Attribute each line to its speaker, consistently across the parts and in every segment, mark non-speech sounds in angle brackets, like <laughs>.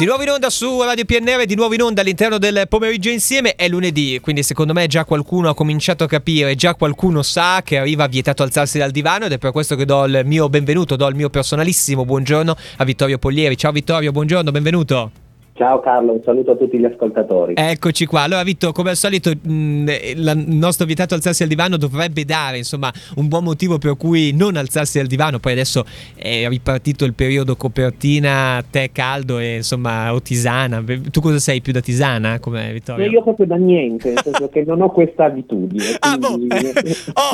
Speaker 1: Di nuovo in onda su Radio PNR, di nuovo in onda all'interno del pomeriggio insieme, è lunedì, quindi secondo me già qualcuno ha cominciato a capire, già qualcuno sa che arriva vietato alzarsi dal divano ed è per questo che do il mio benvenuto, do il mio personalissimo buongiorno a Vittorio Poglieri. Ciao Vittorio, buongiorno, benvenuto.
Speaker 2: Ciao Carlo, un saluto a tutti gli ascoltatori.
Speaker 1: Eccoci qua. Allora, Vitto, come al solito, mh, il nostro vietato alzarsi al divano dovrebbe dare insomma un buon motivo per cui non alzarsi al divano. Poi adesso è ripartito il periodo copertina, tè caldo e insomma o tisana. Tu cosa sei più da tisana? Come Vittorio?
Speaker 2: io proprio da niente, nel senso che non ho questa abitudine. <laughs>
Speaker 1: Ah, boh. <laughs>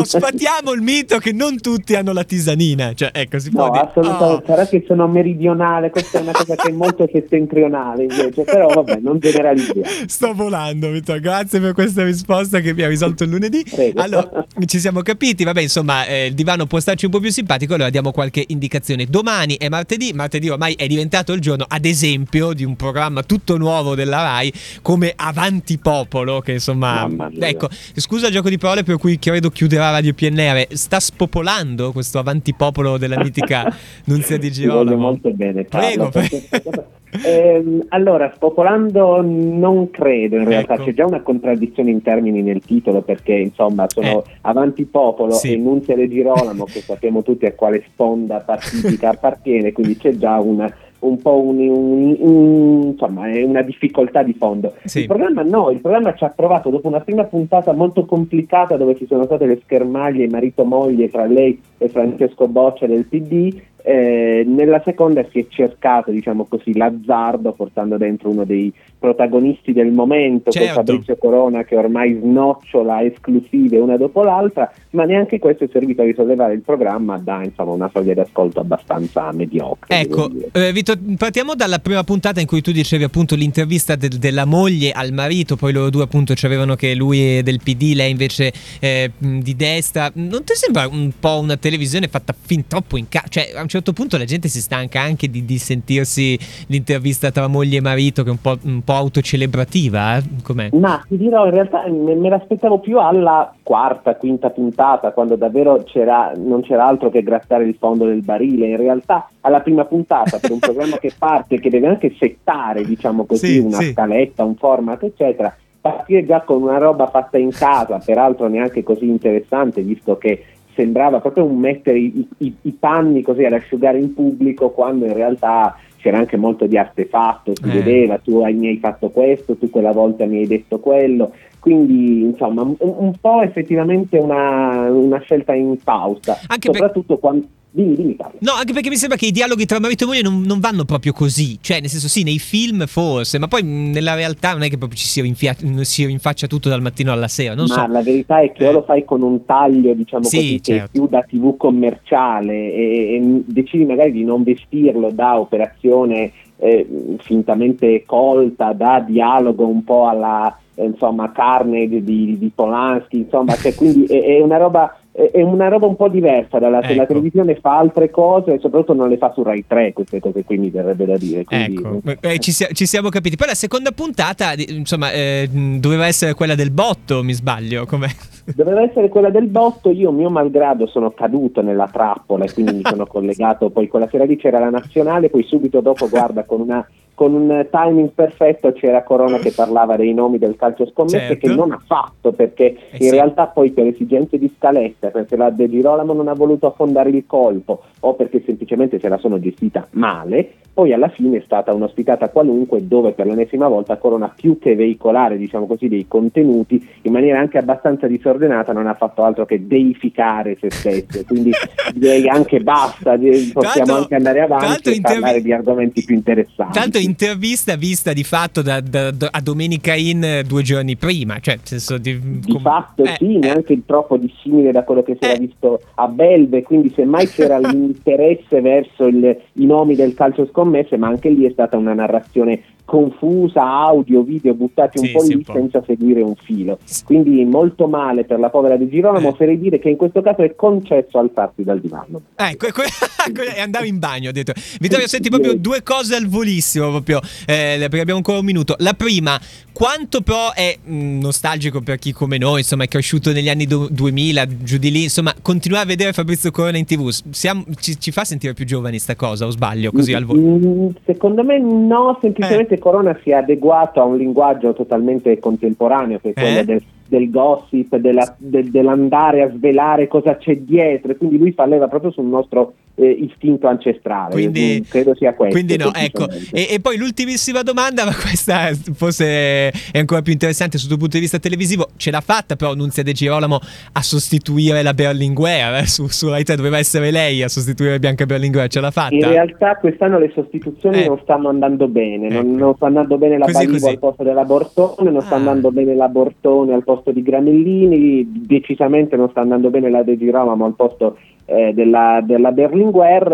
Speaker 1: oh, sfatiamo il mito che non tutti hanno la tisanina. Cioè, ecco, si può
Speaker 2: no,
Speaker 1: dire.
Speaker 2: assolutamente. Oh. Sarà che sono meridionale, questa è una cosa che è molto settentrionale invece, però vabbè, non generalizziamo.
Speaker 1: Sto volando, Vittorio, grazie per questa risposta che mi ha risolto il lunedì.
Speaker 2: Prego.
Speaker 1: Allora, ci siamo capiti, vabbè, insomma, eh, il divano può starci un po' più simpatico, allora diamo qualche indicazione. Domani è martedì, martedì ormai è diventato il giorno, ad esempio, di un programma tutto nuovo della RAI come Avanti Popolo, che insomma... Ecco, scusa il gioco di parole per cui credo chiuderà Radio PNR, sta spopolando questo Avanti Popolo della mitica <laughs> Nunzia di Girolamo?
Speaker 2: Ti voglio molto bene,
Speaker 1: Carlo, Prego, prego.
Speaker 2: Eh, allora, spopolando non credo in realtà, ecco. c'è già una contraddizione in termini nel titolo perché insomma sono eh. avanti popolo sì. e Nunzia De Girolamo che sappiamo tutti a quale sponda partitica appartiene, quindi c'è già una, un po' un, un, un, insomma, una difficoltà di fondo. Sì. Il programma no, il programma ci ha provato dopo una prima puntata molto complicata dove ci sono state le schermaglie marito-moglie tra lei e Francesco Boccia del PD eh, nella seconda si è cercato, diciamo così, l'azzardo portando dentro uno dei protagonisti del momento, certo. con Fabrizio Corona che ormai snocciola esclusive una dopo l'altra, ma neanche questo è servito a risollevare il programma da insomma, una soglia di ascolto abbastanza mediocre.
Speaker 1: Ecco, eh, Vito, partiamo dalla prima puntata in cui tu dicevi appunto l'intervista de- della moglie al marito, poi loro due appunto ci avevano che lui è del PD, lei invece eh, di destra. Non ti sembra un po' una televisione fatta fin troppo in casa? Cioè, a un certo punto la gente si stanca anche di, di sentirsi l'intervista tra moglie e marito che è un po', un po autocelebrativa, eh? Com'è?
Speaker 2: Ma ti dirò, in realtà me, me, l'aspettavo più alla quarta, quinta puntata, quando davvero c'era, non c'era altro che grattare il fondo del barile. In realtà alla prima puntata, per un programma che parte, che deve anche settare, diciamo così, sì, una sì. scaletta, un format, eccetera, partire già con una roba fatta in casa, peraltro neanche così interessante, visto che sembrava proprio un mettere i, i, i, panni così ad asciugare in pubblico quando in realtà c'era anche molto di artefatto, si eh. vedeva tu mi hai fatto questo, tu quella volta mi hai detto quello, quindi insomma un, un po' effettivamente una, una, scelta in pausa, anche soprattutto per... quando Dimmi, dimmi Carlo.
Speaker 1: No, anche perché mi sembra che i dialoghi tra marito e moglie non, non, vanno proprio così. Cioè, nel senso, sì, nei film forse, ma poi nella realtà non è che proprio ci si, rinfaccia tutto dal mattino alla sera. Non
Speaker 2: ma
Speaker 1: so.
Speaker 2: la verità è che eh. o lo fai con un taglio, diciamo sì, così, certo. che è più da TV commerciale e, e decidi magari di non vestirlo da operazione eh, fintamente colta, da dialogo un po' alla insomma, carne di, di, di Polanski, insomma, cioè, quindi è, è una roba è una roba un po' diversa dalla ecco. la televisione fa altre cose e soprattutto non le fa su Rai 3 queste cose qui mi verrebbe da dire quindi...
Speaker 1: ecco. eh, ci, ci, siamo capiti poi la seconda puntata insomma eh, doveva essere quella del botto mi sbaglio com'è? <laughs>
Speaker 2: doveva essere quella del botto io mio malgrado sono caduto nella trappola e quindi mi sono <laughs> collegato poi quella sera lì c'era la nazionale poi subito dopo guarda con una con un timing perfetto c'era Corona che parlava dei nomi del calcio scommesse certo. che non ha fatto perché eh in sì. realtà poi per esigenze di scaletta, perché la De Girolamo non ha voluto affondare il colpo o perché semplicemente se la sono gestita male, poi alla fine è stata un'ospitata qualunque dove per l'ennesima volta Corona più che veicolare diciamo così dei contenuti in maniera anche abbastanza disordinata non ha fatto altro che deificare se stesso quindi <laughs> direi anche basta possiamo tanto, anche andare avanti e intervi- parlare di argomenti più interessanti
Speaker 1: tanto intervista vista di fatto da, da, da, a Domenica In due giorni prima cioè senso
Speaker 2: di, di com- fatto eh, sì eh. neanche troppo dissimile da quello che si era eh. visto a Belve quindi semmai c'era <laughs> l'interesse verso il, i nomi del calcio scommesse, ma anche lì è stata una narrazione confusa, audio, video buttati un sì, po' lì un senza seguire un filo. Quindi molto male per la povera Di Girolamo, eh. oserei dire che in questo caso è concesso alzarsi dal divano.
Speaker 1: Ecco, e <laughs> andare in bagno, ho detto. Vittorio, senti proprio due cose al volissimo, proprio, eh, perché abbiamo ancora un minuto. La prima, quanto però è mh, mm, nostalgico per chi come noi, insomma, è cresciuto negli anni do- 2000, giù di lì, insomma, continuare a vedere Fabrizio Corona in tv, siamo, ci, ci, fa sentire più giovani sta cosa, o sbaglio, così al volo?
Speaker 2: Mm, secondo me no, semplicemente eh. Corona si è adeguato a un linguaggio totalmente contemporaneo, che è quello eh? del del gossip, della, de, dell'andare a svelare cosa c'è dietro, e quindi lui fa proprio sul nostro eh, istinto ancestrale. Quindi, credo sia questo.
Speaker 1: Quindi no, ecco. E, e, poi l'ultimissima domanda, ma questa forse è ancora più interessante sotto il punto di vista televisivo. Ce l'ha fatta però Nunzia De Girolamo a sostituire la Berlinguer eh? su, su Rai 3, doveva essere lei a sostituire Bianca Berlinguer, ce l'ha fatta?
Speaker 2: In realtà quest'anno le sostituzioni eh. non stanno andando bene, ecco. non, non, sta andando bene la Balivo al posto della Bortone, non ah. sta andando bene la Bortone al posto posto di Gramellini, decisamente non sta andando bene la De Girolamo al posto eh, della, della, Berlinguer,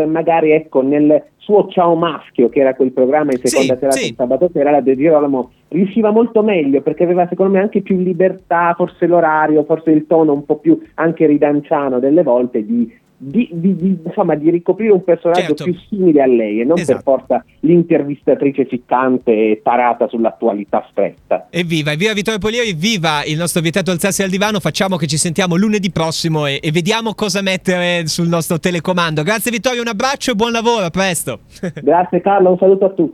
Speaker 2: magari ecco nel suo Ciao Maschio, che era quel programma in seconda sì, serata sì. sabato sera, la De Girolamo riusciva molto meglio perché aveva secondo me anche più libertà, forse l'orario, forse il tono un po' più anche ridanciano delle volte di di, di, di, insomma, di, ricoprire un personaggio certo. più simile a lei e non esatto. per forza l'intervistatrice ficcante e tarata sull'attualità stretta.
Speaker 1: Evviva, evviva Vittorio Polieri, viva il nostro vietato alzarsi al divano, facciamo che ci sentiamo lunedì prossimo e, e vediamo cosa mettere sul nostro telecomando. Grazie Vittorio, un abbraccio e buon lavoro, a presto.
Speaker 2: Grazie Carlo, un saluto a tutti.